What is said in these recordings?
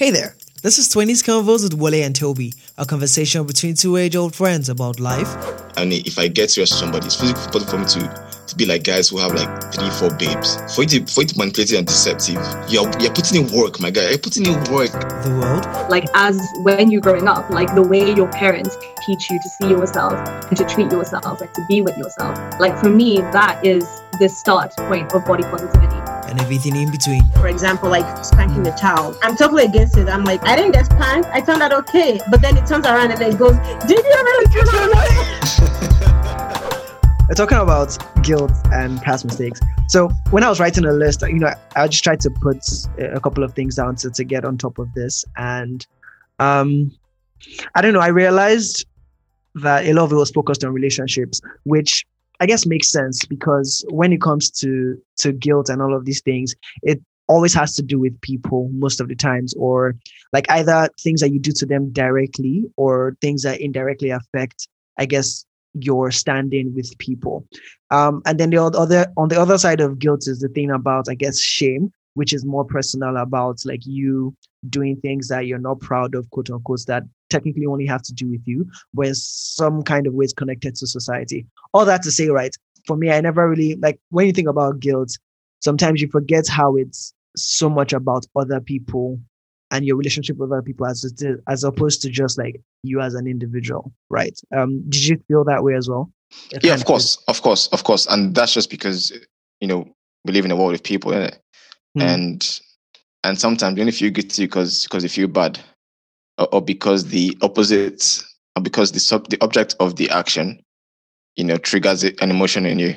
Hey there, this is 20s Convos with Wale and Toby, a conversation between two age old friends about life. I mean, if I get serious with somebody, it's physically possible for me to, to be like guys who have like three, four babes. For you to, for you to manipulate and deceptive, you're, you're putting in work, my guy. You're putting in work. The world. like as when you're growing up, like the way your parents teach you to see yourself and to treat yourself and to be with yourself. Like for me, that is the start point of body positivity. And everything in between. for example, like spanking a child. I'm totally against it. I'm like, I didn't get spanked. I turned out okay. But then it turns around and then it goes, Did you really get We're talking about guilt and past mistakes. So when I was writing a list, you know, I just tried to put a couple of things down to, to get on top of this. And um, I don't know, I realized that a lot of it was focused on relationships, which I guess makes sense because when it comes to to guilt and all of these things, it always has to do with people most of the times, or like either things that you do to them directly or things that indirectly affect, I guess, your standing with people. Um, and then the other on the other side of guilt is the thing about, I guess, shame, which is more personal about like you doing things that you're not proud of, quote unquote, that technically only have to do with you, but in some kind of ways connected to society. All that to say, right? For me, I never really like when you think about guilt, sometimes you forget how it's so much about other people and your relationship with other people as as opposed to just like you as an individual, right? Um, did you feel that way as well? It Yeah, of course, of course, of course. And that's just because, you know, we live in a world of people? Hmm. And and sometimes you only feel guilty because because they feel bad. Or, or because the opposite or because the sub the object of the action, you know, triggers an emotion in you.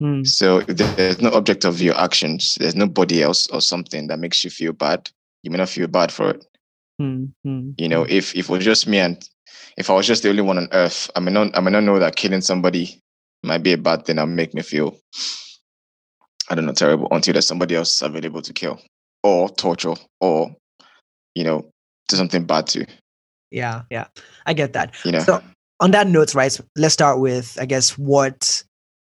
Hmm. So if there's no object of your actions, there's nobody else or something that makes you feel bad. You may not feel bad for it. Hmm, hmm, You know, if if it was just me and if I was just the only one on earth, I may not I may not know that killing somebody might be a bad thing and make me feel I don't know terrible until there's somebody else available to kill or torture or you know do something bad to. yeah, yeah, I get that. You know. So on that note, right? Let's start with, I guess, what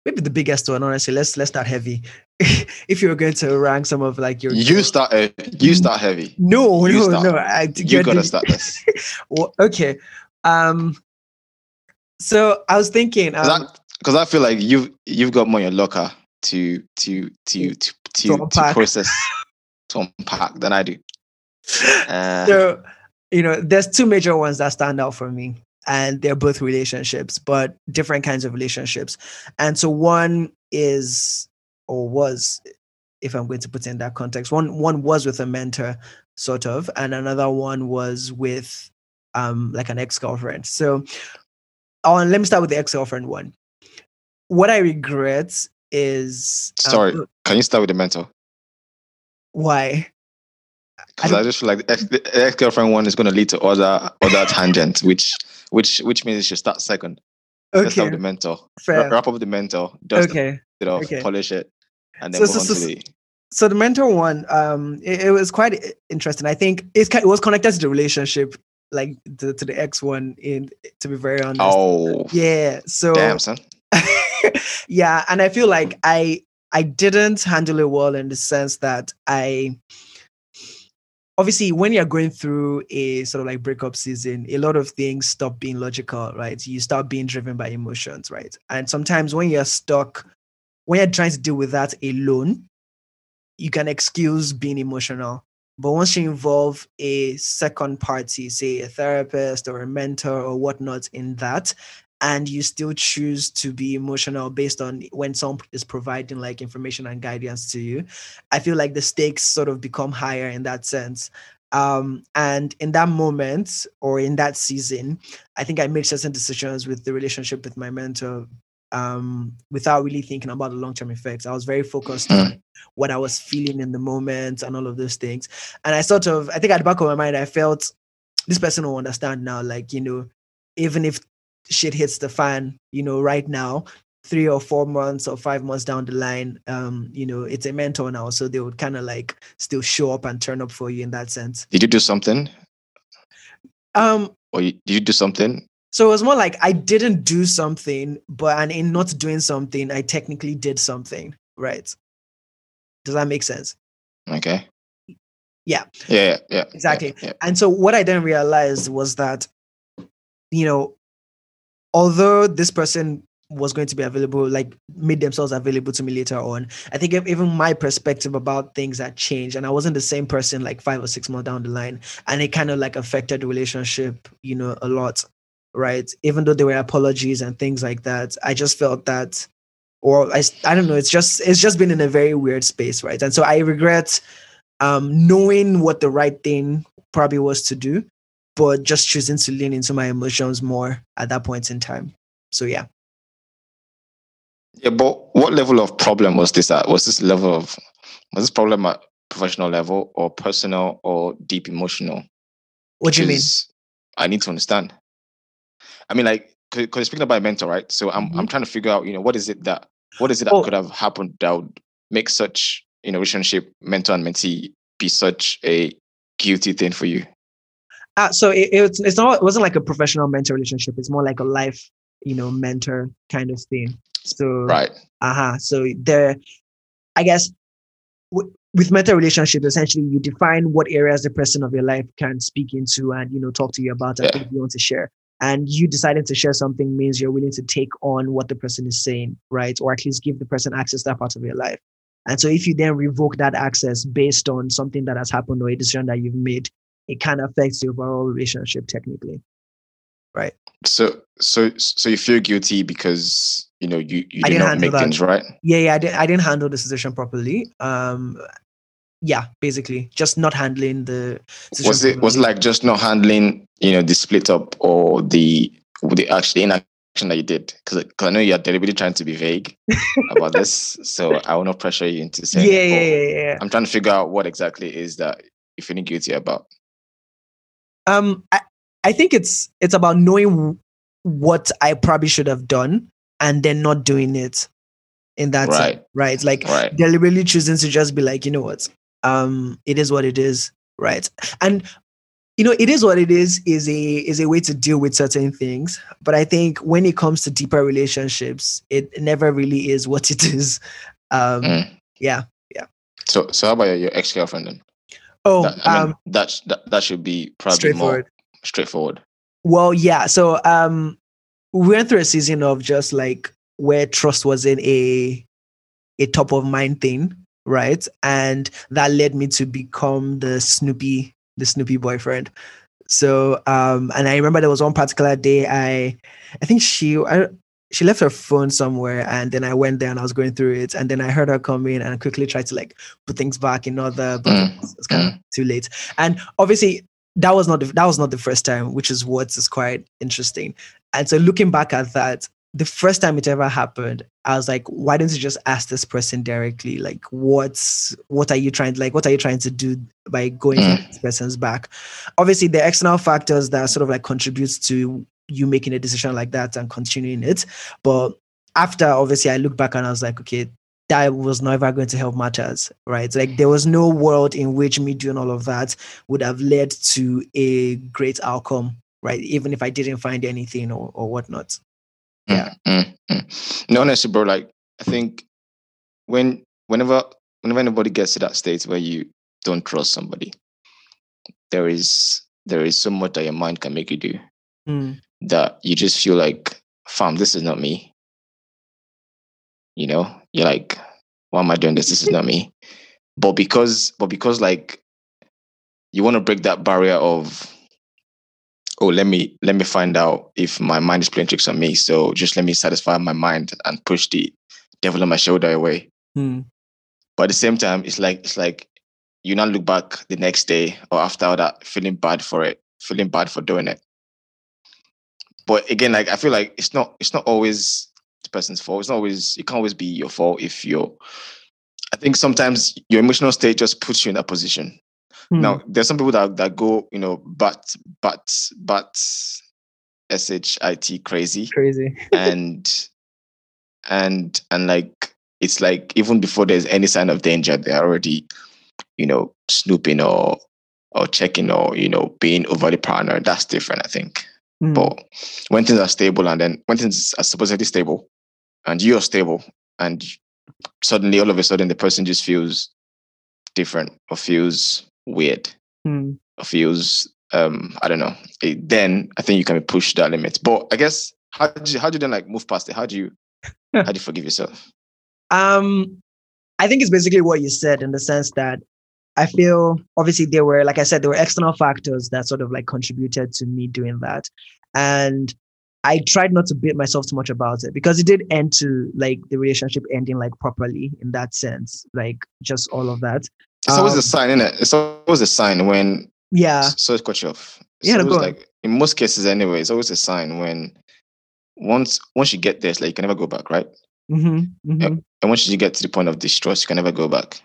maybe the biggest one. Honestly, let's let's start heavy. if you were going to rank some of like your you start uh, you start heavy. no, you no, start. no. I, You gotta start this. Well, okay. Um. So I was thinking. Um, Because I feel like you've you've got more in your locker to to to to to, to, unpack. process to unpack than I do. Uh, so you know there's two major ones that stand out for me and they're both relationships but different kinds of relationships. And so one is or was if i'm going to put it in that context one one was with a mentor sort of and another one was with um like an ex-girlfriend. So on let me start with the ex-girlfriend one. What i regret is um, Sorry, can you start with the mentor? why Because I, just feel like the ex girlfriend one is going to lead to other other tangents, which which which means you should start second. Let's okay with the mentor. fair. Wrap, up the mentor. Dust okay it off, okay. polish it, and then So- move so- on so- to the. so the mentor one um it, it was quite interesting i think it's it was connected to the relationship like to, to the ex one in to be very honest Oh, yeah so damn, son. yeah and i feel like i i didn't handle it well in the sense that i obviously when you're going through a sort of like breakup season a lot of things stop being logical right? You start being driven by emotions right? And sometimes when you're stuck when you're trying to deal with that alone you can excuse being emotional. But once you involve a second party say a therapist or a mentor or whatnot in that and you still choose to be emotional based on when someone is providing like information and guidance to you i feel like the stakes sort of become higher in that sense. Um and in that moment or in that season i think i made certain decisions with the relationship with my mentor um without really thinking about the long-term effects. I was very focused on what i was feeling in the moment and all of those things. And i sort of i think at the back of my mind i felt this person will understand now like you know even if shit hits the fan, you know, right now, three or four months or five months down the line, um, you know, it's a mentor now. So they would kind of like still show up and turn up for you in that sense. Did you do something, Um, or you, did you do something? so it was more like I didn't do something, but and in not doing something, I technically did something, right? Does that make sense? Okay. Yeah, yeah, yeah. Exactly. Yeah, yeah. And so what I then realized was that, you know, although this person was going to be available, like made themselves available to me later on, I think ev- even my perspective about things had changed. And I wasn't the same person like five or six months down the line. And it kind of like affected the relationship, you know, a lot. Right. Even though there were apologies and things like that, I just felt that or I, I don't know it's just it's just been in a very weird space right and so i regret um knowing what the right thing probably was to do but just choosing to lean into my emotions more at that point in time so yeah Yeah, but what level of problem was this at? Was this level of was this problem at professional level or personal or deep emotional? what do you mean I need to understand. I mean, like, because you're speaking about a mentor, right? So I'm I'm trying to figure out, you know, what is it that what is it that Mm-hmm. Oh. could have happened that would make such you know relationship mentor and mentee be such a guilty thing for you? Uh, so it, it's it's not it wasn't like a professional mentor relationship. It's more like a life you know mentor kind of thing. So Right. uh-huh. So there i guess w- with mentor relationships essentially you define what areas the person of your life can speak into and you know talk to you about and Yeah. you want to share. And you deciding to share something means you're willing to take on what the person is saying right? Or at least give the person access to that part of your life. And so if you then revoke that access based on something that has happened or a decision that you've made it kind of affects the overall relationship technically Right. So so so you feel guilty because you know you you did didn't not handle make that. things right. yeah yeah I, did, I didn't handle the situation properly um yeah basically just not handling the situation Was it was it like just not handling you know the split up or the the actually inaction that you did? Because I know you're deliberately trying to be vague about this, so I will not pressure you into saying. yeah, but yeah yeah I'm trying to figure out what exactly it is that you're feeling guilty about. Um I, I think it's it's about knowing what i probably should have done and then not doing it in that Right. right like Right. deliberately choosing to just be like you know what um it is what it is right and you know it is what it is is a is a way to deal with certain things but i think when it comes to deeper relationships it never really is what it is um Mm. yeah So so how about your, your ex girlfriend then? Oh That, I mean, um that, that that should be probably straightforward more straightforward. Well, yeah. So um we went through a season of just like where trust wasn't a a top of mind thing, right? And that led me to become the Snoopy, the Snoopy boyfriend. So um and I remember there was one particular day I I think she I, she left her phone somewhere and then I went there and I was going through it and then I heard her come in and I quickly tried to like put things back in order but Mm, it was, it kind of too late. And obviously that was not the, that was not the first time, which is what is quite interesting. And so looking back at that, the first time it ever happened, I was like, why don't you just ask this person directly? Like, what's what are you trying like what are you trying to do by going Mm. to this person's back? Obviously, the external factors that sort of like contributes to you making a decision like that and continuing it. But after obviously I look back and I was like, okay, that was never going to help matters, right? Like there was no world in which me doing all of that would have led to a great outcome, right? Even if I didn't find anything or, or whatnot. Yeah. Mm, mm, mm. No, honestly, bro. Like, I think when, whenever, whenever anybody gets to that state where you don't trust somebody, there is there is so much that your mind can make you do Mm, that you just feel like, fam, this is not me. You know, you're like, why am I doing this? This is not me. But because, but because like, you want to break that barrier of, oh, let me let me find out if my mind is playing tricks on me. So just let me satisfy my mind and push the devil on my shoulder away. mm, But at the same time, it's like it's like you not look back the next day or after all that feeling bad for it, feeling bad for doing it. But again, like I feel like it's not it's not always the person's fault. It's not always it can't always be your fault if you're I think sometimes your emotional state just puts you in that position. mm. Now there's some people that that go, you know, but but but S H I T crazy crazy. and and and like it's like even before there's any sign of danger they're already you know snooping or or checking or you know being overly paranoid that's different i think Mm, but when things are stable and then when things are supposedly stable and you're stable and suddenly all of a sudden the person just feels different or feels weird Hmm. or feels um I don't know, it, then I think you can push that limit. But I guess how do you, how do you then like move past it? How do you how do you forgive yourself? Um, I think it's basically what you said in the sense that I feel obviously there were, like I said, there were external factors that sort of like contributed to me doing that. And I tried not to beat myself too much about it because it did end to like the relationship ending like properly in that sense, like just all of that. It's always Um, a sign, isn't it? It's always a sign when Yeah. so it's cut you off. It's Yeah, always like in most cases anyway, it's always a sign when once once you get there, it's like you can never go back, right? hmm hmm And once you get to the point of distrust, you can never go back.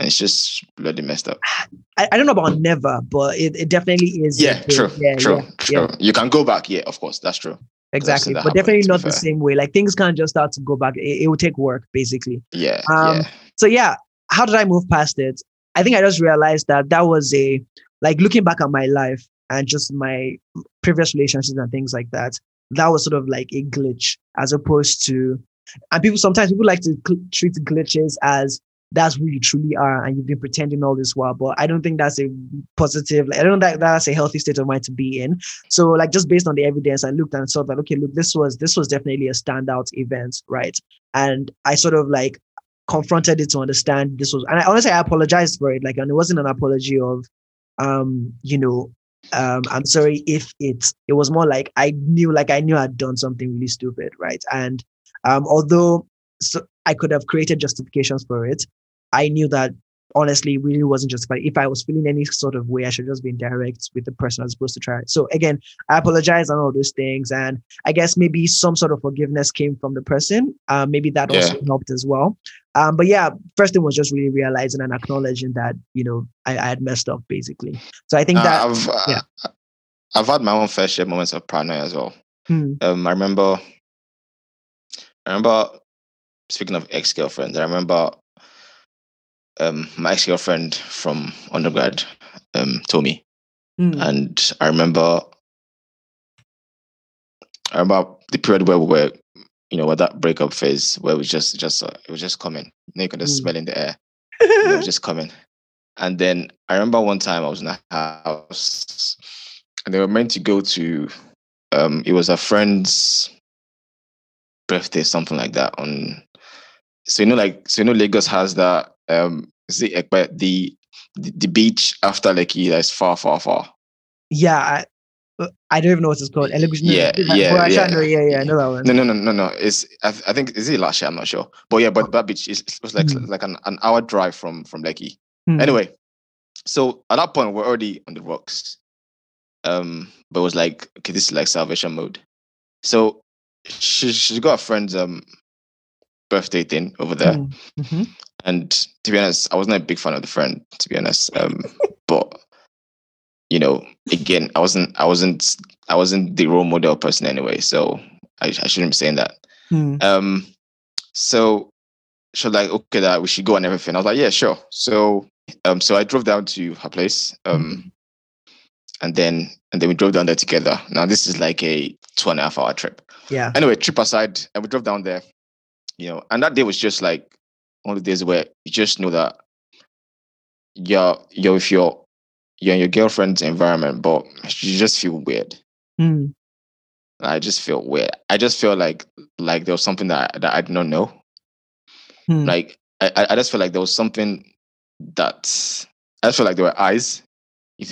And it's just bloody messed up. I, I don't know about never, but it, it definitely is. Yeah, true, Yeah, true, yeah, true. yeah. You can go back, yeah, of course, that's true. Exactly. that But definitely not the same way. Like things can't just start to go back. It, it will take work, basically. Yeah, Um, yeah. so yeah how did i move past it i think i just realized that that was a like looking back at my life and just my previous relationships and things like that that was sort of like a glitch as opposed to and people sometimes people like to cl- treat glitches as that's who you truly are and you've been pretending all this while but i don't think that's a positive like, i don't think that's a healthy state of mind to be in so like just based on the evidence i looked and saw that okay look this was this was definitely a standout event right and i sort of like confronted it to understand this was and I honestly I apologized for it. Like and it wasn't an apology of um, you know, um, I'm sorry if it's it was more like I knew like I knew I'd done something really stupid, right? And um although so I could have created justifications for it, I knew that honestly really wasn't justified. If I was feeling any sort of way, I should just be direct with the person I was supposed to try. So again, I apologize on all those things. And I guess maybe some sort of forgiveness came from the person. Um, maybe that also helped as well. Um, but yeah, first thing was just really realizing and acknowledging that, you know, I, I had messed up basically. So I think Uh, that I've uh, yeah. I've had my own fair share moments of paranoia as well. hmm, Um, I remember, I remember speaking of ex girlfriends. I remember, um, my ex girlfriend from undergrad, um, told me, hmm, and I remember, I remember the period where we were, you know, where that breakup phase where it was just, just, uh, it was just coming. You, know, you can just Mm. smell in the air. it was just coming. And then I remember one time I was in a house and they were meant to go to um it was a friend's birthday, something like that. On so you know, like so you know Lagos has that um is it Ekpe, the, the the beach after Lekki is far, far, far. yeah, I, uh, I don't even know what it's called. Yeah, yeah, I yeah. yeah, yeah, I know that one. No, no, no, no, no. It's I, th- I think is it last year? I'm not sure. But yeah, but that beach is it was like Mm. like an, an hour drive from from Lekki. Hmm, Anyway, so at that point we're already on the rocks. Um, but it was like, okay, this is like salvation mode. So she she got a friend's um birthday thing over there. hmm, mhm. And to be honest, I wasn't a big fan of the friend, to be honest. Um, but you know, again, I wasn't I wasn't I wasn't the role model person anyway, so I, I shouldn't be saying that. Hmm, Um, so she was like, okay, that we should go and everything. I was like, yeah, sure. So, um, so I drove down to her place, um, and then and then we drove down there together. Now this is like a two and a half hour trip. yeah. Anyway, trip aside, and we drove down there, you know, and that day was just like one of the days where you just know that you're you're with your you're in your girlfriend's environment, but you just feel weird. Hmm, I just feel weird. I just feel like like there was something that I, that I did not know. hmm, Like I, I just feel like there was something that I just feel like there were eyes.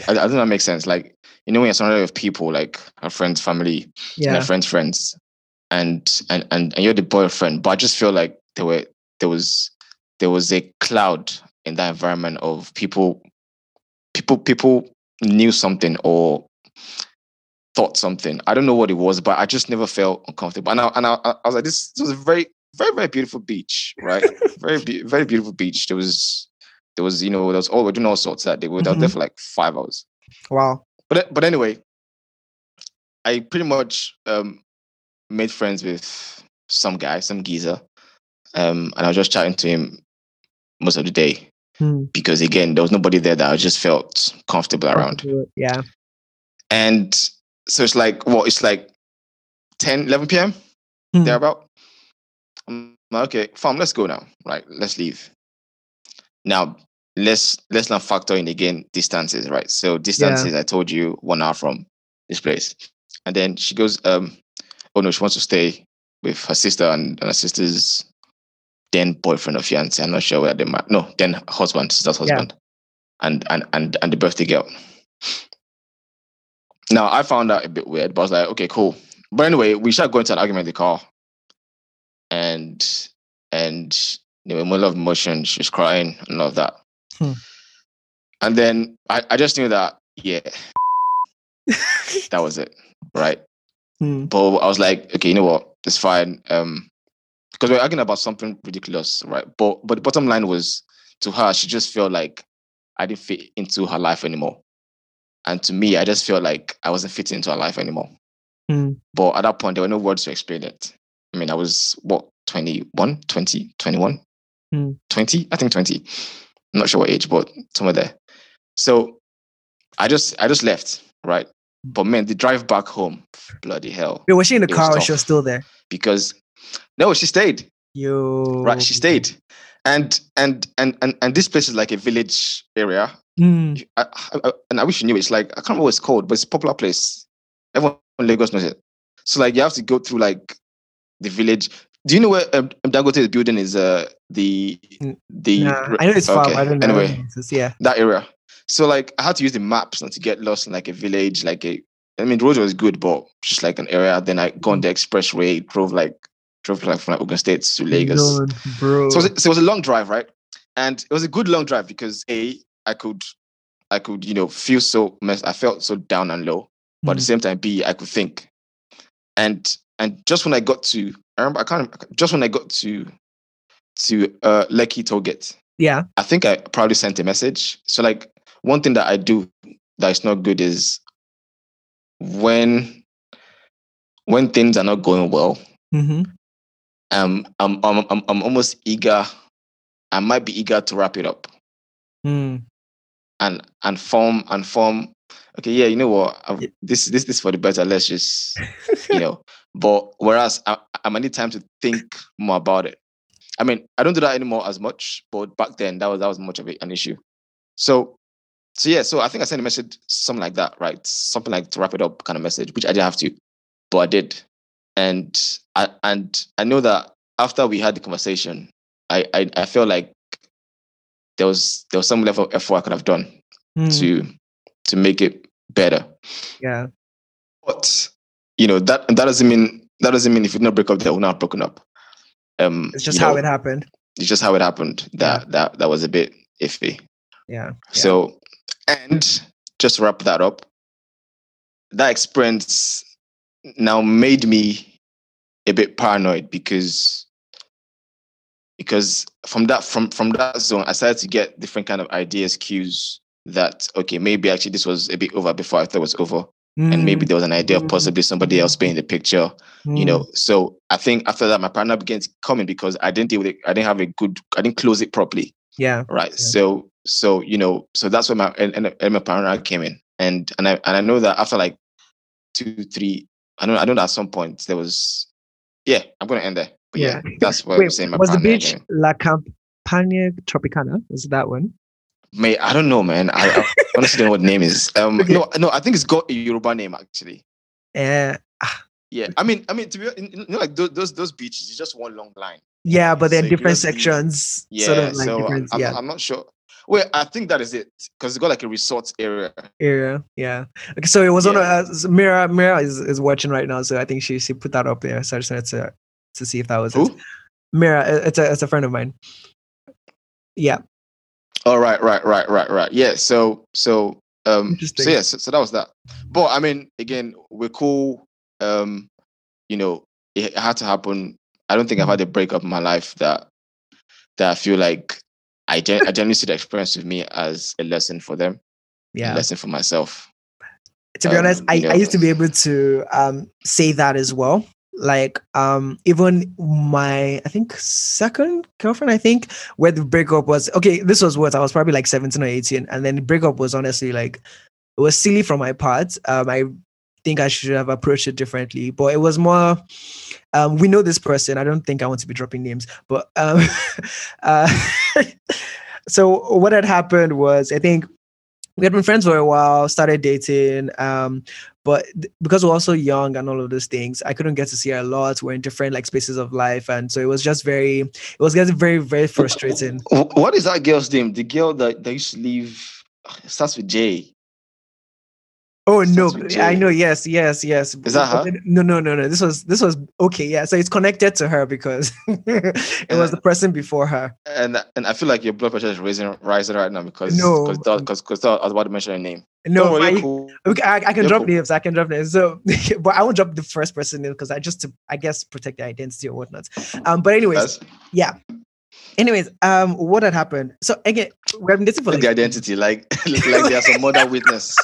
I, I don't know if that makes sense. Like you know when you're surrounded with people like our friends, family, and yeah. our friends' friends, and and and and you're the boyfriend. But I just feel like there were there was there was a cloud in that environment of people people people knew something or thought something. I don't know what it was, but I just never felt uncomfortable. And I, and I, I was like, this, this was a very, very, very beautiful beach, right? very, be- very beautiful beach. There was, there was, you know, there was all we're doing all sorts that day. We were out there for like five hours. Wow. But but anyway, I pretty much um, made friends with some guy, some geezer, um, and I was just chatting to him most of the day Hmm, because again, there was nobody there that I just felt comfortable around. Yeah. And so it's like, well, it's like 10, 11 p.m. Hmm, thereabout. I'm like, okay, fam, let's go now. Right, let's leave. Now, let's let's not factor in again distances, right? So distances, I told you one hour from this place, and then she goes, um, oh no, she wants to stay with her sister and, and her sister's then boyfriend or fiance. I'm not sure where they met. No, then husband, sister's Yeah. husband, and and and and the birthday girl. Now I found that a bit weird, but I was like, okay, cool. But anyway, we started going to an argument in the car, and and you know, in the of emotion, she was crying and all of that. Hmm. And then I, I just knew that, yeah, that was it, right? Hmm. But I was like, okay, you know what? It's fine. Um, because we're arguing about something ridiculous, right? But but the bottom line was to her, she just felt like I didn't fit into her life anymore. And to me, I just felt like I wasn't fitting into her life anymore. Hmm. But at that point, there were no words to explain it. I mean, I was what 21, 20, 21, Hmm. 20, I think 20. I'm not sure what age, but somewhere there. So I just I just left, right? But man, the drive back home, bloody hell. Wait, was she in the car or she was still there? Because no, she stayed. Yo. Right, she stayed. And and and and and this place is like a village area. Hmm. I, I, and I wish you knew it. It's like I can't remember what it's called, but it's a popular place. Everyone in Lagos knows it. So like you have to go through like the village. Do you know where um, Dangote's building is? Uh, the the I know it's far. okay, I don't know. Anyway, yeah. that area. So like I had to use the maps not to get lost in like a village, like a I mean the road was good, but just like an area. Then I go on the expressway, drove like drove like from like State to Lagos. Lord, bro. So it, was, so it was a long drive, right? And it was a good long drive because a I could I could you know feel so mess. I felt so down and low, but at the Mm. same time, b I could think. And and just when I got to I remember I can't remember, just when I got to to uh Lekki Tollgate, yeah. I think I probably sent a message. So like one thing that I do that is not good is when when things are not going well, hmm um, I'm, I'm I'm I'm almost eager. I might be eager to wrap it up Mm. and and form and form. Okay, yeah, you know what? i Yeah. this this this for the better. Let's just you know. But whereas I, I might need time to think more about it. I mean, I don't do that anymore as much, but back then that was that was much of an issue. So, so yeah, so I think I sent a message, something like that, right? Something like to wrap it up kind of message, which I didn't have to, but I did, and I and I know that after we had the conversation, I I, I felt like there was there was some level of effort I could have done Mm. to to make it better. Yeah. But you know that that doesn't mean that doesn't mean if you don't break up, that we're not broken up. Um, It's just how know, it happened. It's just how it happened. That that that was a bit iffy. Yeah. yeah. So, and just to wrap that up, that experience now made me a bit paranoid because because from that from from that zone, I started to get different kind of ideas, cues that okay, maybe actually this was a bit over before I thought it was over, and maybe there was an idea of Mm. possibly somebody else being in the picture you know. So i think after that my partner began to come in because i didn't deal with it i didn't have a good i didn't close it properly. Yeah. right so so you know so that's when my and, and, my partner came in. And and i and i know that after like two three i know i know that at some point there was yeah i'm gonna end there but yeah, Yeah. that's what Wait, i'm saying my was the beach came La Campagne Tropicana? Was that one? mate i don't know man i, I honestly don't know what the name is um Okay. no no i think it's got a yoruba name actually Yeah. yeah i mean i mean to be you know like those those, those beaches it's just one long line Yeah, but they're So different sections. Yeah, sort of like so different, I'm, yeah, I'm not sure. Well, I think that is it because it's got like a resort area. area. Yeah. Okay, so it was on Yeah. a uh, Mira. Mira is, is watching right now, so I think she she put that up there. So I just wanted to to see if that was it. Who? Mira, uh, it's a it's a friend of mine. Yeah. Oh, right, right, right, right, right. Yeah. So, so, um, so yeah, so, so that was that. But I mean, again, we're cool. Um, you know, it had to happen. I don't think I've had a breakup in my life that that I feel like I gen- I generally see the experience with me as a lesson for them, a Yeah. lesson for myself. to be honest, um, I, you I used to be able to um say that as well. Like um even my I think second girlfriend, I think, where the breakup was okay, this was what I was probably like 17 or 18, and then the breakup was honestly like it was silly from my part. Um I think I should have approached it differently, but it was more um we know this person. I don't think I want to be dropping names, but um uh so what had happened was I think we had been friends for a while, started dating. Um, but because we're also young and all of those things, I couldn't get to see her a lot. We're in different like spaces of life, and so it was just very, it was getting very, very frustrating. What is that girl's name? The girl that, that used to leave starts with J. Oh no, Starts with I J. know. Yes, yes, yes. Is that her? No, no, no, no. This was this was okay. Yeah, so it's connected to her because it was the person before her. And and I feel like your blood pressure is raising rising right now because No. because because because I was about to mention your name. No, Don't worry, but cool. Okay, I, I can You're drop cool. names. I can drop names. So, but I won't drop the first person name because I just to I guess protect their identity or whatnot. Um, but anyways, That's yeah. Anyways, um, what had happened? So again, we have been dating for like the identity, like like there's a murder witness.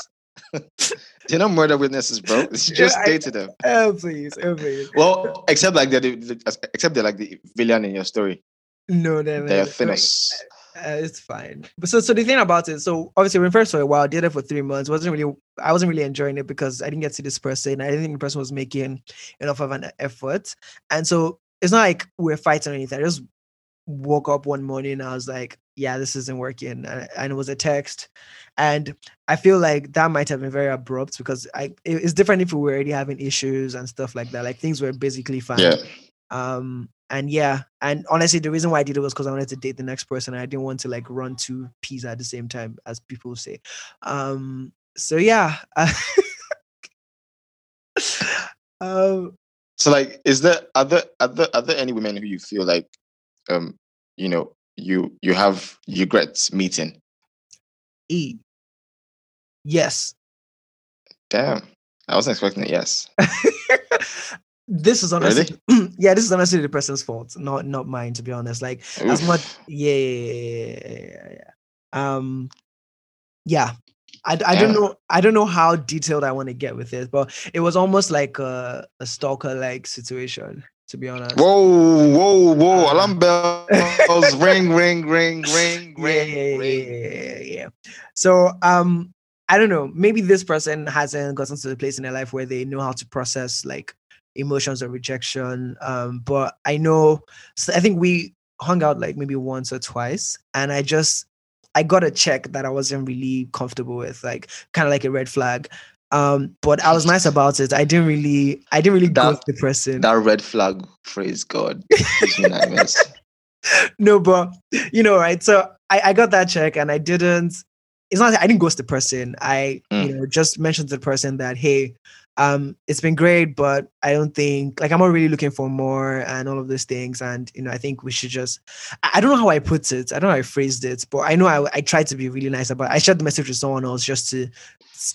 They're not murder witnesses, bro. It's just I- dated them. Oh please, oh please. Well, except like they're the, except they're like the villain in your story. No. They're no, Thanos. Uh, it's fine. But so, so the thing about it, so obviously, when first for a while, did it for three months. wasn't really, I wasn't really enjoying it because I didn't get to this person. I didn't think the person was making enough of an effort, and so it's not like we're fighting or anything. I just woke up one morning, I was like, "Yeah, this isn't working," and, and it was a text, and I feel like that might have been very abrupt because I it's different if we were already having issues and stuff like that. Like things were basically fine. Yeah. Um, and yeah, and honestly, the reason why I did it was because I wanted to date the next person. I didn't want to like run two peas at the same time, as people say. Um, so yeah. um, So like, is there are there are there, are there any women who you feel like, um, you know, you you have regrets meeting? E. Yes. Damn, I wasn't expecting it. Yes. this is honestly, yeah, this is honestly the person's fault, not not mine, to be honest. Like as much, yeah, yeah, yeah, yeah, yeah. Um, yeah. I, I don't know I don't know how detailed I want to get with it, but it was almost like a, a stalker like situation, to be honest. Whoa, whoa, whoa! Uh, Alarm bells ring, ring, ring, ring, yeah, ring, yeah, ring. yeah, yeah, yeah. So um I don't know, maybe this person hasn't gotten to the place in their life where they know how to process like emotions or rejection. Um, but I know so I think we hung out like maybe once or twice, and I just I got a check that I wasn't really comfortable with, like kind of like a red flag. Um, but I was nice about it. I didn't really, I didn't really That- ghost the person. That red flag phrase, God, gives me nightmares. no, but you know, right? So I, I got that check and I didn't. It's not. I didn't ghost the person. I, Mm. you know, just mentioned to the person that, hey, um, it's been great, but I don't think like I'm really looking for more and all of these things. And you know, I think we should just. I, don't know how I put it. I don't know how I phrased it, but I know I, I tried to be really nice about. I shared the message with someone else just to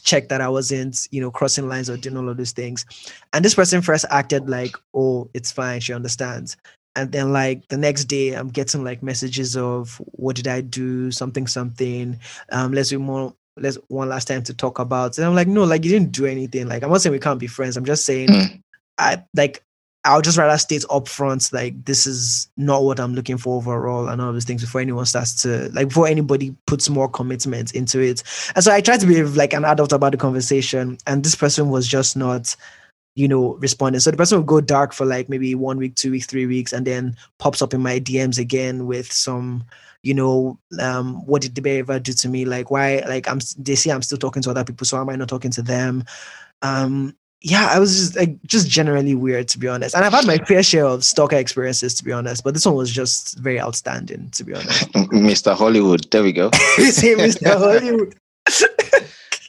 check that I wasn't, you know, crossing lines or doing all of these things. And this person first acted like, oh, it's fine. She understands and then like the next day i'm getting like messages of what did i do something something um let's do more let's one last time to talk about. And i'm like no like you didn't do anything. Like i'm not saying we can't be friends. I'm just saying Mm. i like i'll just rather state upfront like this is not what i'm looking for overall and all those things before anyone starts to like before anybody puts more commitment into it. And so i tried to be like an adult about the conversation and this person was just not you know, responding. So the person will go dark for like maybe one week, two weeks, three weeks, and then pops up in my DMs again with some, you know, um, what did the bear ever do to me? Like why? Like I'm, they say I'm still talking to other people, so am I not talking to them? Um, yeah, I was just like just generally weird to be honest, and I've had my fair share of stalker experiences to be honest, but this one was just very outstanding to be honest. Mr. Hollywood. There we go. Mr. Hollywood.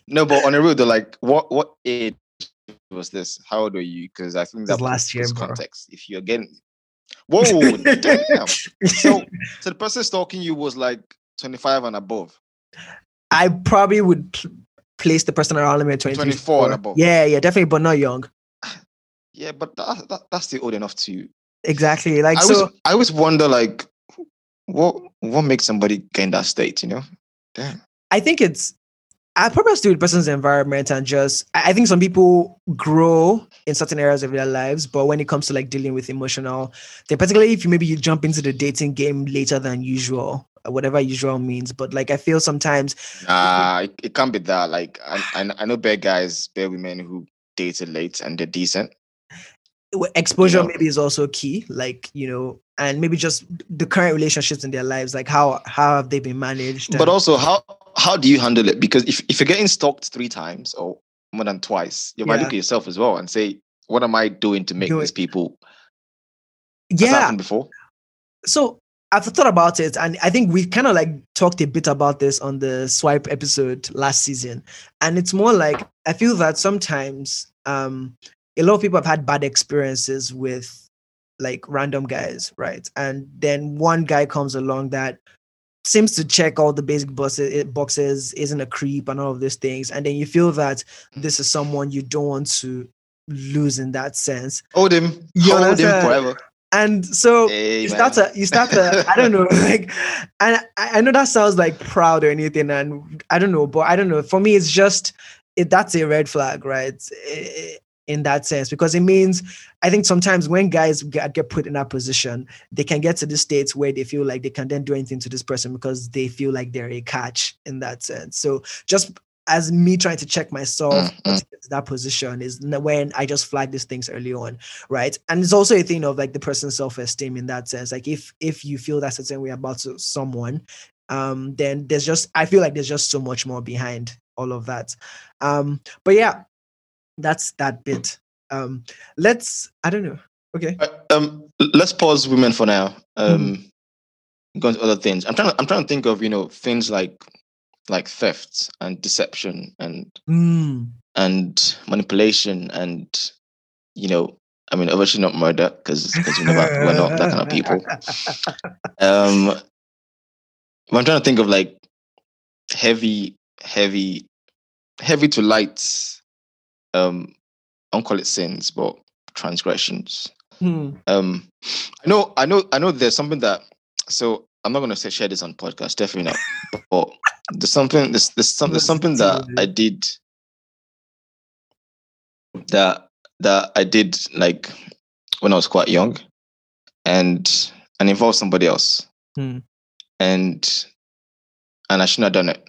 No, but on a real though, like what what age was this? How old were you? Because I think that last year, puts bro. context. If you're getting whoa, damn. So so the person stalking you was like 25 and above. I probably would pl- place the person around me at 23, 24 and above. Yeah, yeah, definitely, but not young. Yeah, but that, that that's still old enough to Exactly. Like I so always I always wonder like what what makes somebody get in that state, you know? Damn. I think it's I probably to do with the person's environment and just I think some people grow in certain areas of their lives, but when it comes to like dealing with emotional, then particularly if you maybe you jump into the dating game later than usual, uh, whatever usual means. But like I feel sometimes Nah, it, it can't be that. Like I, I I know bad guys, bad women who dated late and they're decent. exposure You know. maybe is also key like you know and maybe just the current relationships in their lives like how how have they been managed But and- also, how how do you handle it? Because if, if you're getting stalked three times or more than twice, you might Yeah. look at yourself as well and say, "What am I doing to make these people?" Has yeah happened before? so I've thought about it, and I think we kind of like talked a bit about this on the swipe episode last season. And it's more like I feel that sometimes um, a lot of people have had bad experiences with like random guys, right? And then one guy comes along that seems to check all the basic boxes, boxes isn't a creep, and all of these things, and then you feel that this is someone you don't want to lose in that sense. Hold him. You hold him forever. And so Hey, you start man. to you start to I don't know like and I, I know that sounds like proud or anything and I don't know but I don't know for me it's just it that's a red flag right Eh, in that sense because it means I think sometimes when guys get, get put in that position they can get to the states where they feel like they can then do anything to this person because they feel like they're a catch in that sense. So just as me trying to check myself Mm, to to that position is when I just flag these things early on right? And it's also a thing of like the person's self-esteem in that sense. Like if if you feel that certain way about someone um then there's just i feel like there's just so much more behind all of that. Um but yeah that's that bit um let's i don't know okay Uh, um, let's pause women for now. Um, Mm-hmm. go into other things. I'm trying. To, I'm trying to think of you know things like like theft and deception and mm, and manipulation and you know I mean obviously not murder because because we never we're not that kind of people. Um, but I'm trying to think of like heavy, heavy, heavy to light. Um, I don't call it sins, but transgressions. Hmm, Um, I know, I know, I know. There's something that. So I'm not going to say share this on podcast. Definitely not. But there's something. There's there's, some, there's something that I did. That that I did like when I was quite young, and and involved somebody else, Hmm. and and I shouldn't have done it.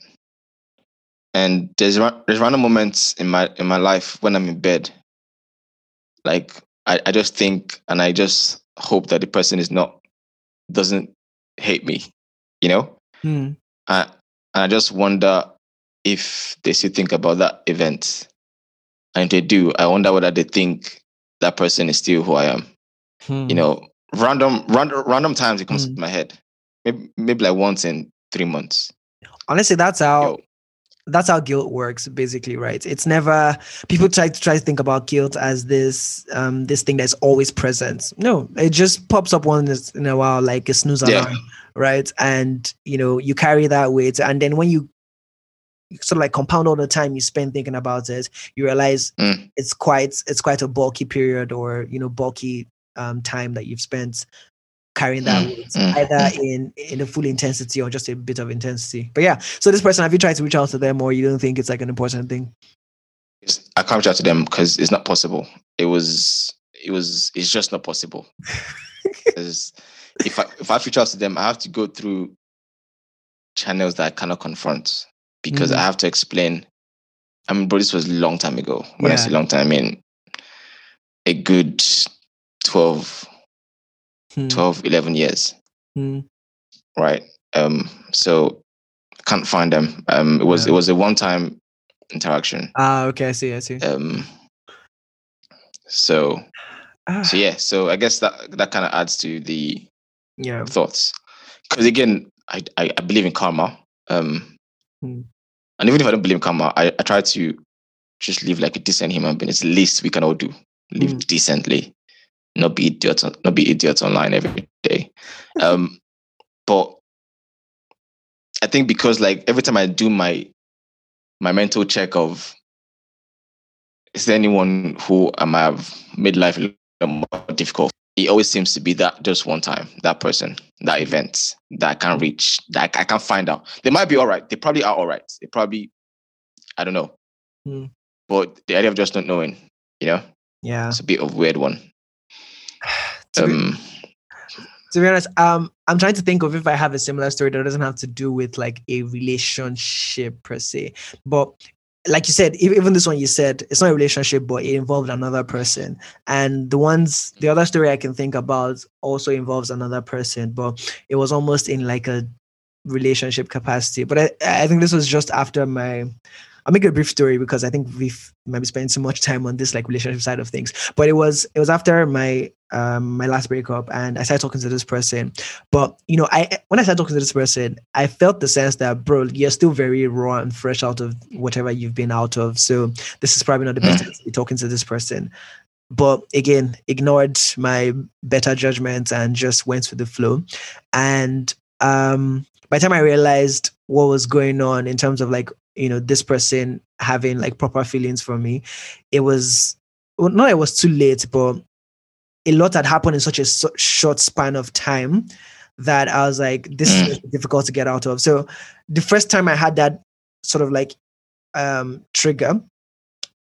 And there's there's random moments in my in my life when I'm in bed, like I, I just think and I just hope that the person is not doesn't hate me, you know. hmm, I, and I just wonder if they still think about that event, and if they do, I wonder whether they think that person is still who I am. hmm. You know, random random random times it comes Mm. to my head, maybe maybe like once in three months. honestly that's how Yo, that's how guilt works basically right it's never people try to try to think about guilt as this um this thing that's always present no it just pops up once in a while like a snooze Yeah. alarm right and you know you carry that weight and then when you sort of like compound all the time you spend thinking about it you realize Mm. it's quite it's quite a bulky period or you know bulky um time that you've spent carrying that Mm, weight mm, either in in a full intensity or just a bit of intensity but yeah so this person have you tried to reach out to them or you don't think it's like an important thing I can't reach out to them because it's not possible. It was it was it's just not possible. if I if I reach out to them, I have to go through channels that I cannot confront because. I have to explain. I mean, bro, this was a long time ago. When I say long time, I mean a good 12, Hmm, 12 11 years, hmm, right? Um, so I can't find them. Um, it was Yeah. it was a one time interaction. ah okay i see i see Um, so Ah, so yeah, so I guess that that kind of adds to the yeah thoughts. Because again, I, I I believe in karma. Um, Hmm. and even if I don't believe in karma, I, I try to just live like a decent human being. It's the least we can all do. Live Hmm. decently, not be idiots, on- not be idiots online every day. Um, but I think because like every time I do my my mental check of is there anyone who I might have made life a little more difficult? It always seems to be that just one time, that person, that event that I can't reach, that I can't find out. They might be all right. They probably are all right. They probably, I don't know. Hmm. But the idea of just not knowing, you know, yeah it's a bit of a weird one. To, be, Um, to be honest um i'm trying to think of if i have a similar story that doesn't have to do with like a relationship per se but like you said, even this one you said it's not a relationship, but it involved another person. And the ones, the other story I can think about also involves another person, but it was almost in like a relationship capacity. But I, I think this was just after my. I'll make a brief story because I think we've maybe spent so much time on this like relationship side of things. But it was it was after my um my last breakup and I started talking to this person. But you know, I when I started talking to this person, I felt the sense that bro, you're still very raw and fresh out of whatever you've been out of. So this is probably not the best time to be talking to this person. But again, ignored my better judgment and just went with the flow. And um by the time I realized what was going on in terms of like, you know, this person having like proper feelings for me, it was well, not it was too late, but a lot had happened in such a so- short span of time that I was like, this is difficult to get out of. So the first time I had that sort of like um trigger,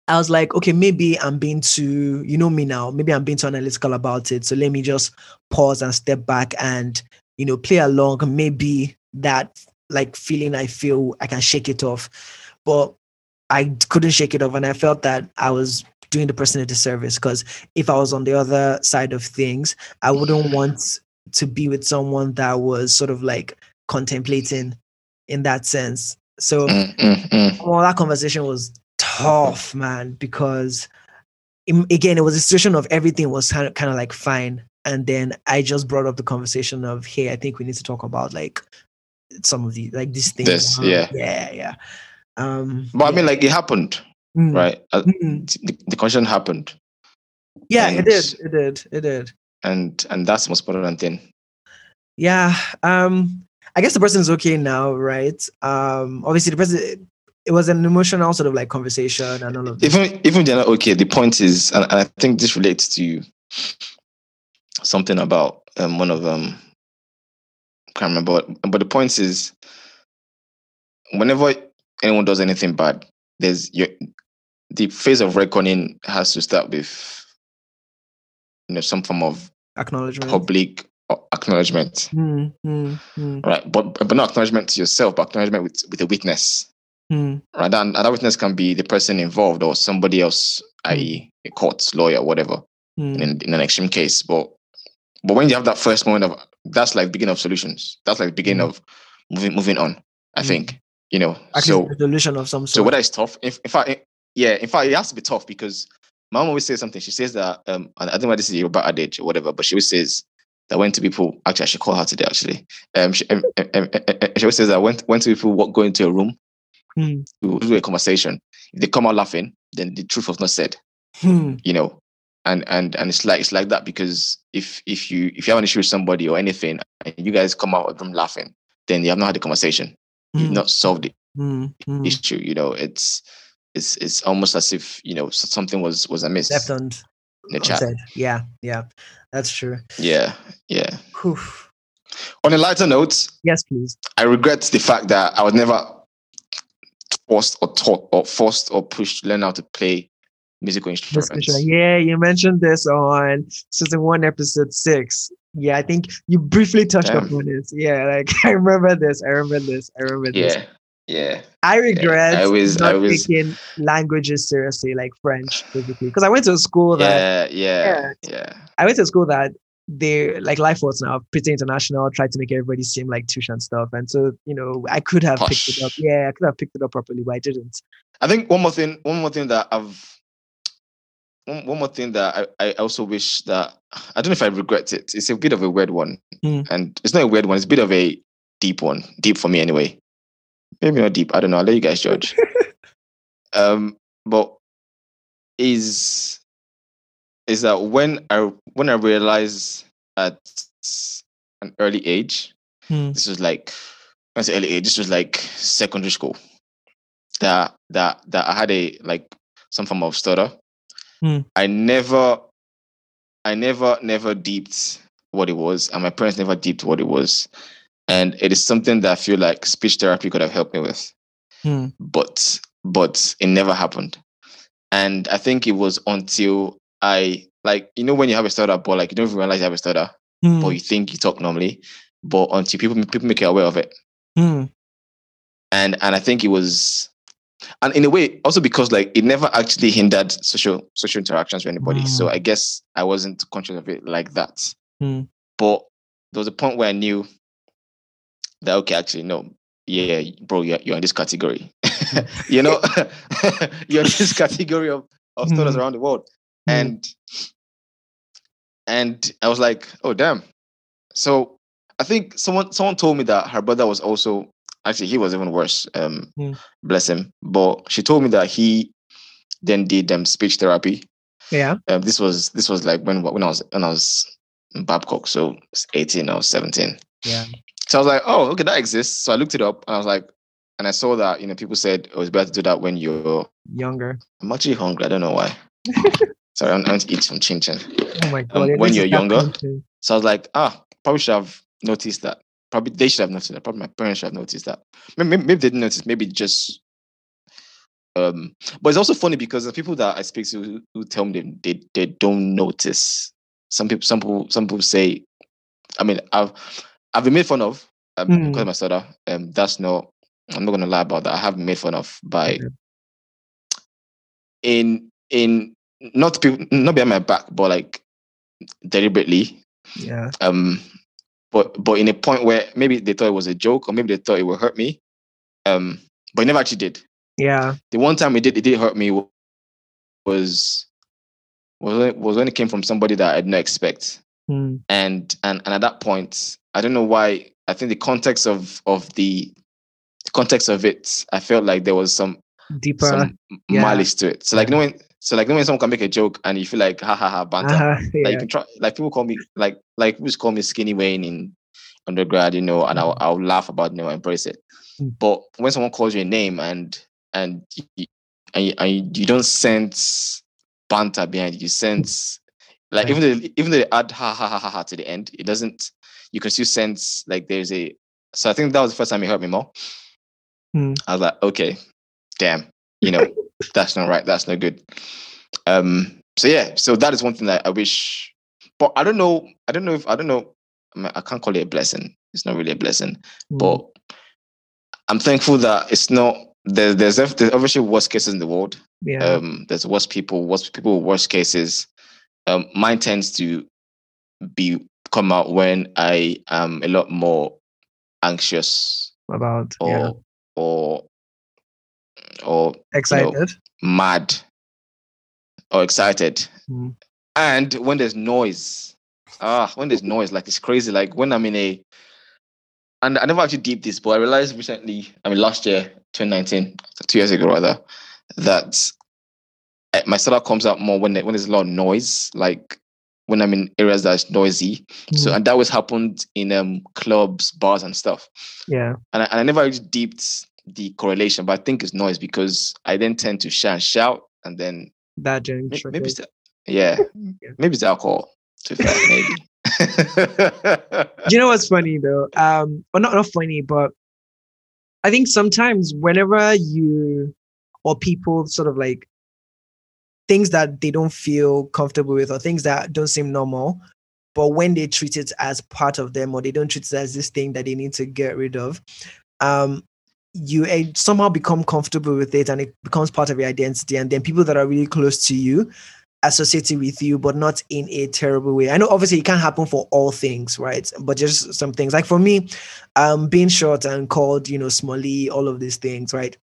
I was like, okay, maybe I'm being too, you know me now, maybe I'm being too analytical about it. So let me just pause and step back and, you know, play along. Maybe that like feeling I feel I can shake it off. But I couldn't shake it off. And I felt that I was doing the person a disservice because if I was on the other side of things, I wouldn't want to be with someone that was sort of like contemplating in that sense. So Mm, mm, mm. well, that conversation was tough, man, because again, it was a situation of everything was kind of, kind of like fine. And then I just brought up the conversation of, hey, I think we need to talk about like some of the like these things. This, Um, yeah. Yeah, yeah. Um But I mean, like it happened, Mm, right? Mm. the, the happened, Yeah, it did. It did. It did. and and that's the most important thing. Yeah. Um, I guess the person is okay now, right? Um, obviously the person it was an emotional sort of like conversation and all of this. Even even they're not okay. The point is, and, and I think this relates to something about um, one of them. Can't remember, what- but the point is, whenever anyone does anything bad, there's your the phase of reckoning has to start with you know some form of Acknowledgement. public acknowledgement, Hmm, hmm, hmm, right? But but not acknowledgement to yourself, but acknowledgement with with a witness. hmm, right? And, and that witness can be the person involved or somebody else, i.e., a court lawyer, whatever, hmm. in, in an extreme case. But but when you have that first moment of that's like beginning of solutions. That's like beginning Mm. of moving moving on. I Mm. think you know. Actually, so resolution of some sort. so whether it's tough, if in fact, yeah, in fact, it has to be tough because my mom always says something. She says that um, I don't know this is your bad adage or whatever, but she always says that when two people actually I should call her today actually. Um, she, um, um, um, um, um, she always says that when when two people walk, go into a room Hmm, to do a conversation, if they come out laughing, then the truth was not said. hmm, You know, and and and it's like it's like that because if if you if you have an issue with somebody or anything, and you guys come out of the room laughing, then you have not had the conversation. You've hmm, not solved the hmm. issue. You know, it's it's it's almost as if you know something was was amiss Left on in the chat. Yeah, yeah, that's true. Yeah, yeah. Whew. On a lighter note, Yes, please. I regret the fact that I was never forced or taught or forced or pushed to learn how to play musical instruments. Yeah, you mentioned this on season one, episode six. Yeah, I think you briefly touched Damn. upon this. Yeah, like I remember this. I remember this. I remember this. Yeah, yeah. I regret I was- not I was- taking languages seriously, like French, basically. Because I went to a school that Yeah, yeah, yeah. I went to a school that they like life was now pretty international, tried to make everybody seem like tuition stuff. And so, you know, I could have picked it up. Yeah, I could have picked it up properly, but I didn't. I think one more thing, one more thing that I've one, one more thing that I, I also wish that I don't know if I regret it. It's a bit of a weird one. Hmm. And it's not a weird one, it's a bit of a deep one. Deep for me anyway. Maybe not deep. I don't know. I'll let you guys judge. um, but is is that when I when I realized at an early age, Hmm. this was like I say early age, this was like secondary school. That that that I had a like some form of stutter. Hmm. I never I never never deeped what it was, and my parents never deeped what it was. And it is something that I feel like speech therapy could have helped me with. Hmm. But but it never happened. And I think it was until I like you know when you have a stutter, but like you don't even realize you have a stutter, Hmm. but you think you talk normally, but until people people make you aware of it Hmm. and and I think it was and in a way, also because like it never actually hindered social social interactions with anybody. So Mm. I guess I wasn't conscious of it like that. Mm. But there was a point where I knew that okay, actually, no, yeah, bro, you're, you're in this category. you know, you're in this category of, of stoners Mm. around the world. Mm. And and I was like, oh damn. So I think someone someone told me that her brother was also actually he was even worse. Um Mm. bless him. But she told me that he then did um speech therapy. Yeah. Um, this was this was like when when I was when I was in Babcock, so it's 18 or 17. Yeah. So I was like, oh, okay, that exists. So I looked it up and I was like, and I saw that, you know, people said it was better to do that when you're Younger. I'm actually hungry. I don't know why. Sorry, I'm going to eat some chin chin. Oh my Um, god. when you're younger? So I was like, ah, probably should have noticed that. Probably they should have noticed that. Probably my parents should have noticed that. Maybe, maybe they didn't notice. Maybe just. Um, but it's also funny because the people that I speak to who, who tell me they, they they don't notice. Some people, some people, some people say. I mean, I've I've been made fun of um, Mm. because of my stutter. Um, that's not. I'm not gonna lie about that. I have been made fun of by Okay. in in not people not behind my back, but like deliberately Yeah. um but but in a point where maybe they thought it was a joke or maybe they thought it would hurt me um but it never actually did Yeah. the one time it did it did hurt me was was when, was when it came from somebody that i didn't expect Mm. and and and at that point i don't know why i think the context of of the, the context of it i felt like there was some Deeper. some yeah. malice to it so like knowing so like when someone can make a joke and you feel like ha ha ha banter Uh-huh, like you can try like people call me like like people call me skinny Wayne in undergrad, you know, and I'll I'll laugh about it and I'll embrace it. Mm. But when someone calls you a name and and you, and you, and you, you don't sense banter behind it, you sense like Right. even though even though they add ha ha ha ha ha to the end, it doesn't you can still sense like there's a so I think that was the first time it hurt me more. Mm. I was like, okay, damn, you know, that's not right, that's not good. Um so yeah, so that is one thing that I wish but I don't know. I don't know if I don't know. I, mean, I can't call it a blessing. It's not really a blessing, Mm. but I'm thankful that it's not. There's there's, there's obviously worst cases in the world. yeah. Um, there's worse people, worse people, with worst cases. Um, mine tends to be come out when I am a lot more anxious about or yeah. or or Excited. mad or excited. Mm. And when there's noise, ah, when there's noise, like it's crazy. Like when I'm in a, and I never actually deep this, but I realized recently, I mean, last year, 2019, two years ago rather, that eh, my stutter comes out more when when there's a lot of noise, like when I'm in areas that's noisy. So, Mm. and that was happened in um clubs, bars, and stuff yeah. and I, and I never really deeped the correlation, but I think it's noise because I then tend to shout and shout, and then That gen may- triggered. maybe it's the, yeah, Yeah. maybe it's alcohol. To fair, maybe. You know what's funny though? Um, well, not not funny, but I think sometimes whenever you or people sort of like things that they don't feel comfortable with or things that don't seem normal, but when they treat it as part of them or they don't treat it as this thing that they need to get rid of, um, you eh, somehow become comfortable with it and it becomes part of your identity. And then people that are really close to you associate it with you, but not in a terrible way. I know obviously it can't happen for all things, right? But just some things. Like for me, um, being short and called, you know, smally, all of these things, right?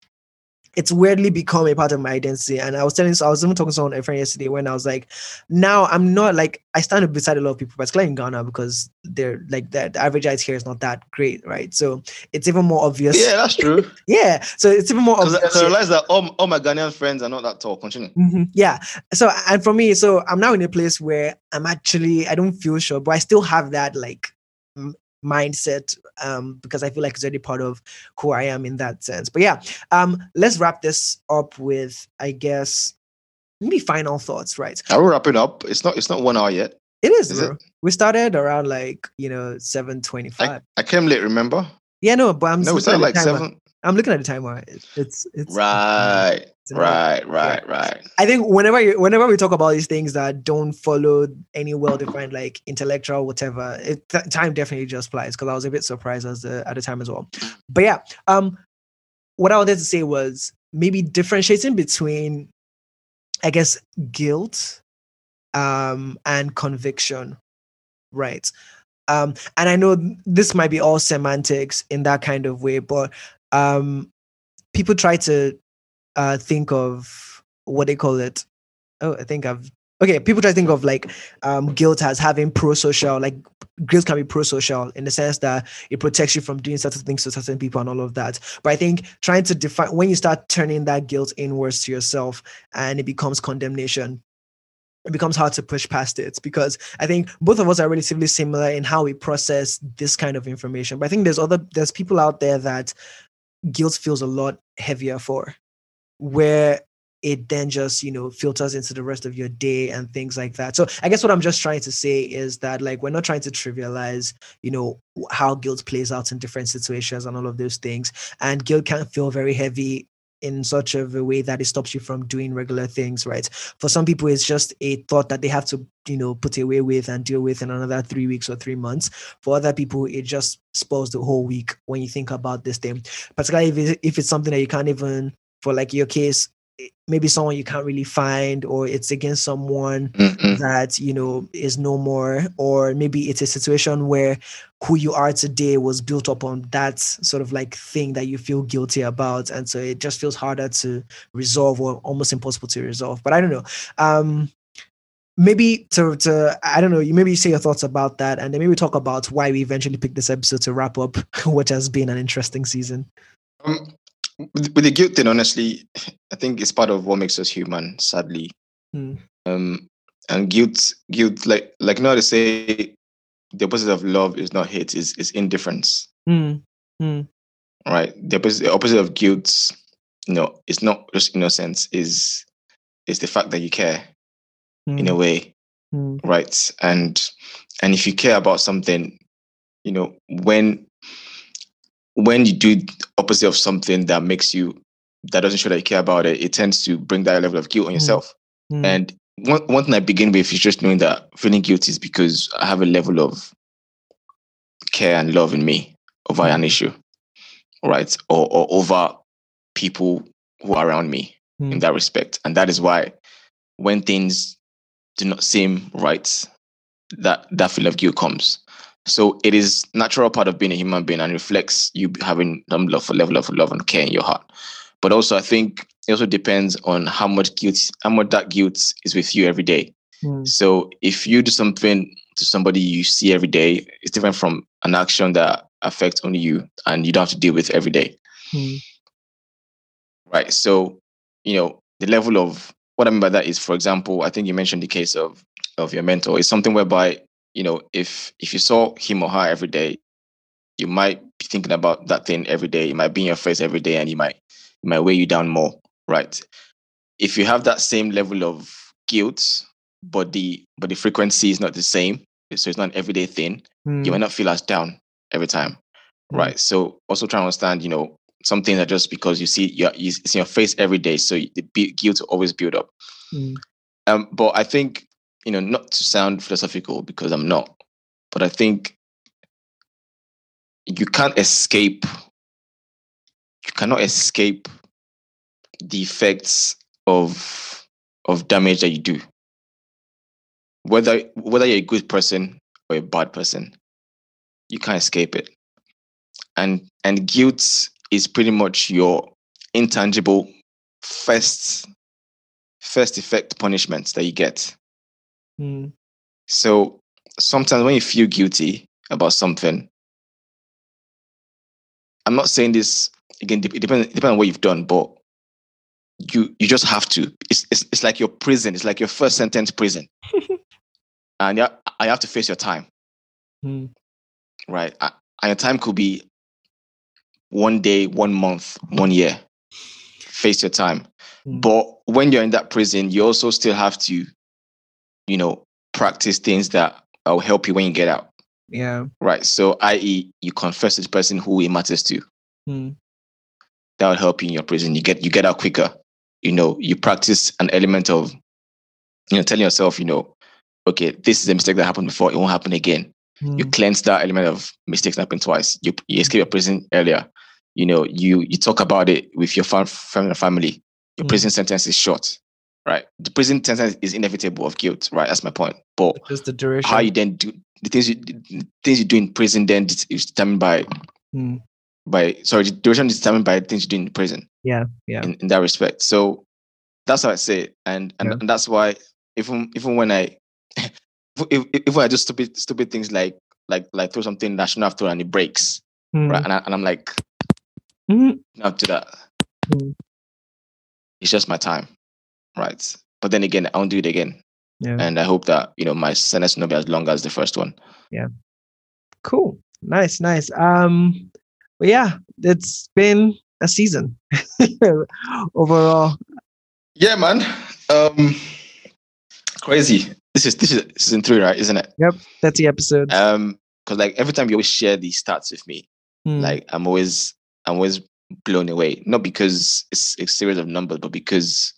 It's weirdly become a part of my identity. And I was telling, so I was even talking to someone, a friend yesterday, when I was like, now I'm not like I stand beside a lot of people, particularly in Ghana, because they're like the, the average height here is not that great, right? So it's even more obvious. yeah, that's true. Yeah. So it's even more Because obvious. I here. realized that all, all my Ghanaian friends are not that tall. Continue. Mhm. Yeah. So and for me, so I'm now in a place where I'm actually I don't feel sure, but I still have that like mindset um because I feel like it's already part of who I am in that sense. But yeah, um let's wrap this up with I guess maybe final thoughts, right? Are we're wrapping up? It's not. It's not one hour yet. It is, Is it? We started around like, you know, 725. I, I came late. Remember? yeah, no, but I'm No, it's not like seven. I'm looking at the timer. It- It's it's Right. it's. Right. Right. Right. I think whenever you, whenever we talk about these things that don't follow any well-defined like intellectual whatever, it, th- time definitely just flies because I was a bit surprised as the, at the time as well. But yeah, um, what I wanted to say was maybe differentiating between, I guess, guilt um, and conviction, right? Um, and I know this might be all semantics in that kind of way, but um, people try to uh, think of what they call it. Oh, I think I've okay. People try to think of like um, guilt as having pro-social, like guilt can be pro-social in the sense that it protects you from doing certain things to certain people and all of that. But I think trying to define when you start turning that guilt inwards to yourself and it becomes condemnation, it becomes hard to push past it because I think both of us are relatively similar in how we process this kind of information. But I think there's other there's people out there that guilt feels a lot heavier for, where it then just you know filters into the rest of your day and things like that. So i guess what i'm just trying to say is that like we're not trying to trivialize you know how guilt plays out in different situations and all of those things. And guilt can feel very heavy in such of a way that it stops you from doing regular things right? For some people it's just a thought that they have to you know put away with and deal with in another three weeks or three months. For other people it just spoils the whole week when you think about this thing. Particularly if, it's something that you can't even for like your case maybe someone you can't really find or it's against someone Mm-mm. that you know is no more or maybe it's a situation where who you are today was built up on that sort of like thing that you feel guilty about and so it just feels harder to resolve or almost impossible to resolve but i don't know um maybe to to i don't know you maybe say your thoughts about that and then maybe talk about why we eventually picked this episode to wrap up what has been an interesting season Um, with, with the guilt thing, honestly, I think it's part of what makes us human. Sadly, Hmm. um, and guilt, guilt, like like you know how to say, the opposite of love is not hate, is is indifference. Hmm. Hmm. Right. The opposite, the opposite of guilt, you know, it's not just innocence. Is is the fact that you care in a way, Hmm. right? And and if you care about something, you know, when when you do the opposite of something that makes you that doesn't show that you care about it, it tends to bring that level of guilt on yourself. Hmm. And one one thing I begin with is just knowing that feeling guilty is because I have a level of care and love in me over an issue, right? Or or over people who are around me Hmm. in that respect. And that is why when things do not seem right, that that feeling of guilt comes. So it is natural part of being a human being and reflects you having some love for level of love and care in your heart. But also I think it also depends on how much guilt how much that guilt is with you every day. Hmm. So if you do something to somebody you see every day, it's different from an action that affects only you and you don't have to deal with every day. Hmm. Right. So, you know, the level of what I mean by that is, for example, I think you mentioned the case of of your mentor. It's something whereby, you know, if if you saw him or her every day, you might be thinking about that thing every day. It might be in your face every day and you might it might weigh you down more. Right. If you have that same level of guilt, but the but the frequency is not the same, so it's not an everyday thing, Hmm. you might not feel as down every time. Mm. Right. So also try to understand, you know, something that just because you see your you, it's in your face every day, so the guilt will always build up. Hmm. Um, but I think, you know, not to sound philosophical because I'm not, but I think you can't escape you cannot escape the effects of of damage that you do. Whether whether you're a good person or a bad person, you can't escape it. And and guilt is pretty much your intangible first first effect punishment that you get. Hmm. So sometimes when you feel guilty about something, I'm not saying this again. It depends, it depends on what you've done, but you you just have to. It's it's, it's like your prison. It's like your first sentence prison, and you, I have to face your time, Hmm. right? And your time could be one day, one month, one year. Face your time, Hmm. but when you're in that prison, you also still have to, you know, practice things that will help you when you get out. Yeah. Right. So, i.e., you confess to the person who it matters to. Hmm. That will help you in your prison. You get you get out quicker. You know, you practice an element of, you know, telling yourself, you know, okay, this is a mistake that happened before. It won't happen again. You Hmm. cleanse that element of mistakes that happened twice. You you escape your prison earlier. you know, you you talk about it with your fam- family. Your Mm. prison sentence is short, right? The prison sentence is inevitable of guilt, right? That's my point. But Just the duration. how you then do the things you the things you do in prison then is determined by Mm. by sorry, the duration is determined by things you do in prison Yeah, yeah. in, in that respect. So that's how I say it. And and, Yeah. and that's why even even when I if, if, I do stupid stupid things like like like throw something that I shouldn't have thrown and it breaks, Mm. right? And, I, and I'm like, Mhm. not to that. Mm. It's just my time, right? But then again, I won't do it again. Yeah. And I hope that you know my sentence will not be as long as the first one. Yeah. Cool. Nice, nice. Um but yeah, it's been a season overall. Yeah, man. Um, crazy. This is this is season three, right? Isn't it? 30 episodes. Um, because like every time you always share these stats with me, Mm. like I'm always I'm always blown away. Not because it's a series of numbers, but because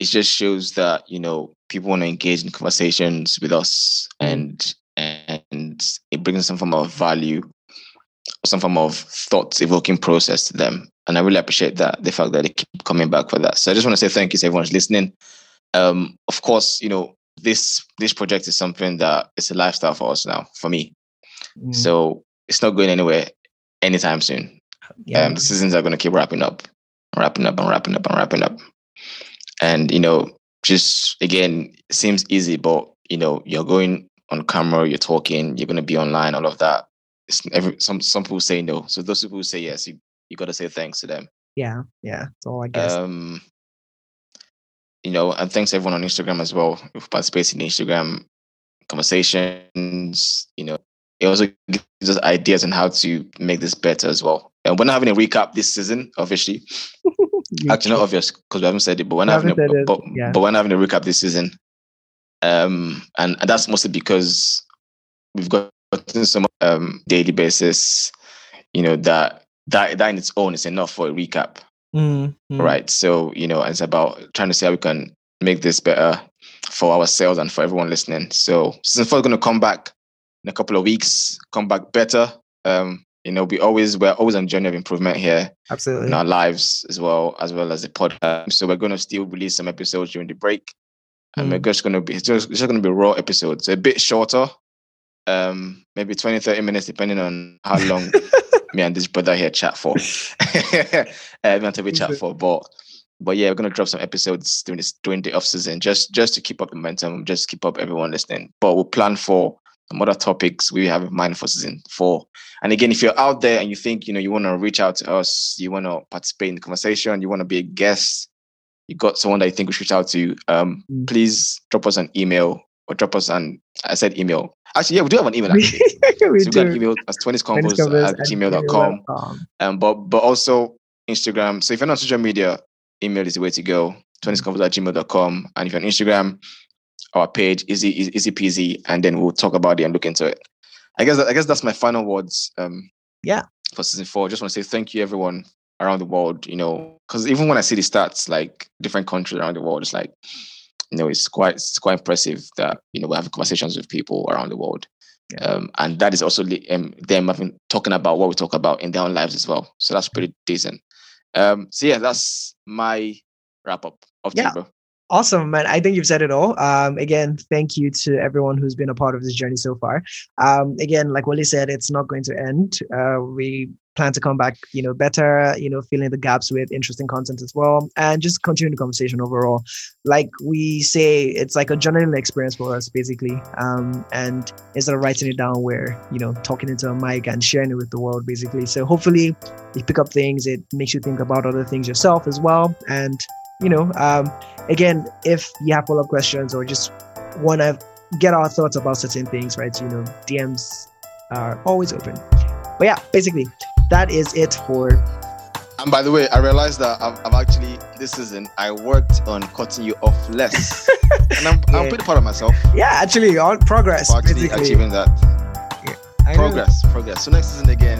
it just shows that you know people want to engage in conversations with us, and and it brings some form of value, some form of thought evoking process to them. And I really appreciate that the fact that they keep coming back for that. So I just want to say thank you to everyone who's listening. Um, of course, you know this this project is something that it's a lifestyle for us now, for me. Mm. So it's not going anywhere anytime soon. yeah. Um, the seasons are going to keep wrapping up, wrapping up, and wrapping up, and wrapping up. And you know, just again, it seems easy, but you know, you're going on camera, you're talking, you're going to be online, all of that. It's every, some some people say no. So those people who say yes, you you got to say thanks to them. yeah, yeah. That's all I guess. Um, you know, and thanks everyone on Instagram as well who participates in Instagram conversations. You know, it also gives us ideas on how to make this better as well. And we're not having a recap this season, obviously. Actually, not obvious because we haven't said it, but not having a, but, yeah. but we're having a recap this season. Um, and, and that's mostly because we've got some um daily basis, you know, that that that in its own is enough for a recap Mm, mm. right? So you know, it's about trying to see how we can make this better for ourselves and for everyone listening. So season four is going to come back in a couple of weeks, come back better. Um, you know, we always we're always on journey of improvement here Absolutely. in our lives as well as well as the podcast. So we're going to still release some episodes during the break, and we're Mm. just going to be it's just, it's just going to be raw episodes, so a bit shorter. Um, maybe 20, 30 minutes, depending on how long me and this brother here chat for. uh, we to be chat for, but but yeah, we're gonna drop some episodes during this during the off season, just just to keep up the momentum, just keep up everyone listening. But we'll plan for some other topics we have in mind for season four. And again, if you're out there and you think you know you want to reach out to us, you want to participate in the conversation, you want to be a guest, you got someone that you think we should reach out to, um, Mm. please drop us an email or drop us an I said email. Actually, yeah, we do have an email actually. we so we got an do. email as 20 combos Convos at gmail.com. gmail.com. Um, but but also Instagram. So if you're not on social media, email is the way to go. 20convos at gmail.com. And if you're on Instagram, our page easy easy, easy peasy, and then we'll talk about it and look into it. I guess I guess that's my final words. Um, Yeah. For season four, just want to say thank you everyone around the world. You know, because even when I see the stats, like different countries around the world, it's like you know, it's quite it's quite impressive that you know we're having conversations with people around the world. Yeah. Um, and that is also um, them having talking about what we talk about in their own lives as well. So that's pretty decent. Um, so yeah, that's my wrap up of Yeah. Timber. Awesome, man. I think you've said it all. Um, again, thank you to everyone who's been a part of this journey so far. Um, again, like Wally said, it's not going to end. Uh, we plan to come back, you know, better, you know, filling the gaps with interesting content as well, and just continue the conversation overall. Like we say, it's like a journaling experience for us, basically. Um, and instead of writing it down, we're, you know, talking into a mic and sharing it with the world, basically. So hopefully, you pick up things. It makes you think about other things yourself as well, and you know, um, again, if you have follow up questions or just want to get our thoughts about certain things, right? You know, DMs are always open. But yeah, basically, that is it for. And by the way, I realized that I've, I've actually this season I worked on cutting you off less, and I'm, I'm pretty proud of myself Yeah, actually, on progress. for actually basically. achieving that. Know. Progress, progress. So next season again,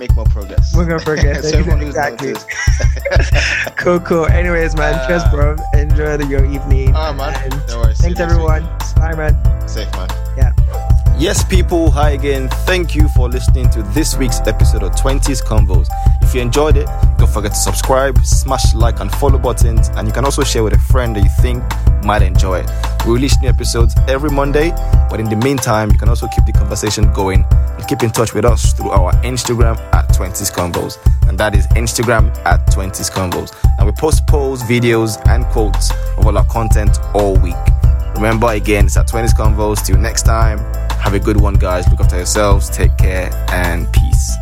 make more progress. We're gonna progress. so everyone exactly. Cool, cool. Anyways, man, Uh, cheers, bro. Enjoy the, your evening. Right, man. No worries. Thanks, everyone. Bye, man. Safe, man. Yes, people, hi again. Thank you for listening to this week's episode of 20s Convos. If you enjoyed it, don't forget to subscribe, smash like and follow buttons, and you can also share with a friend that you think might enjoy it. We release new episodes every Monday, but in the meantime, you can also keep the conversation going and keep in touch with us through our Instagram at 20s Convos, and that is Instagram at 20s Convos. And we post polls, videos, and quotes of all our content all week. Remember, again, it's at 20s Convos. Till next time, have a good one, guys. Look after yourselves, take care, and peace.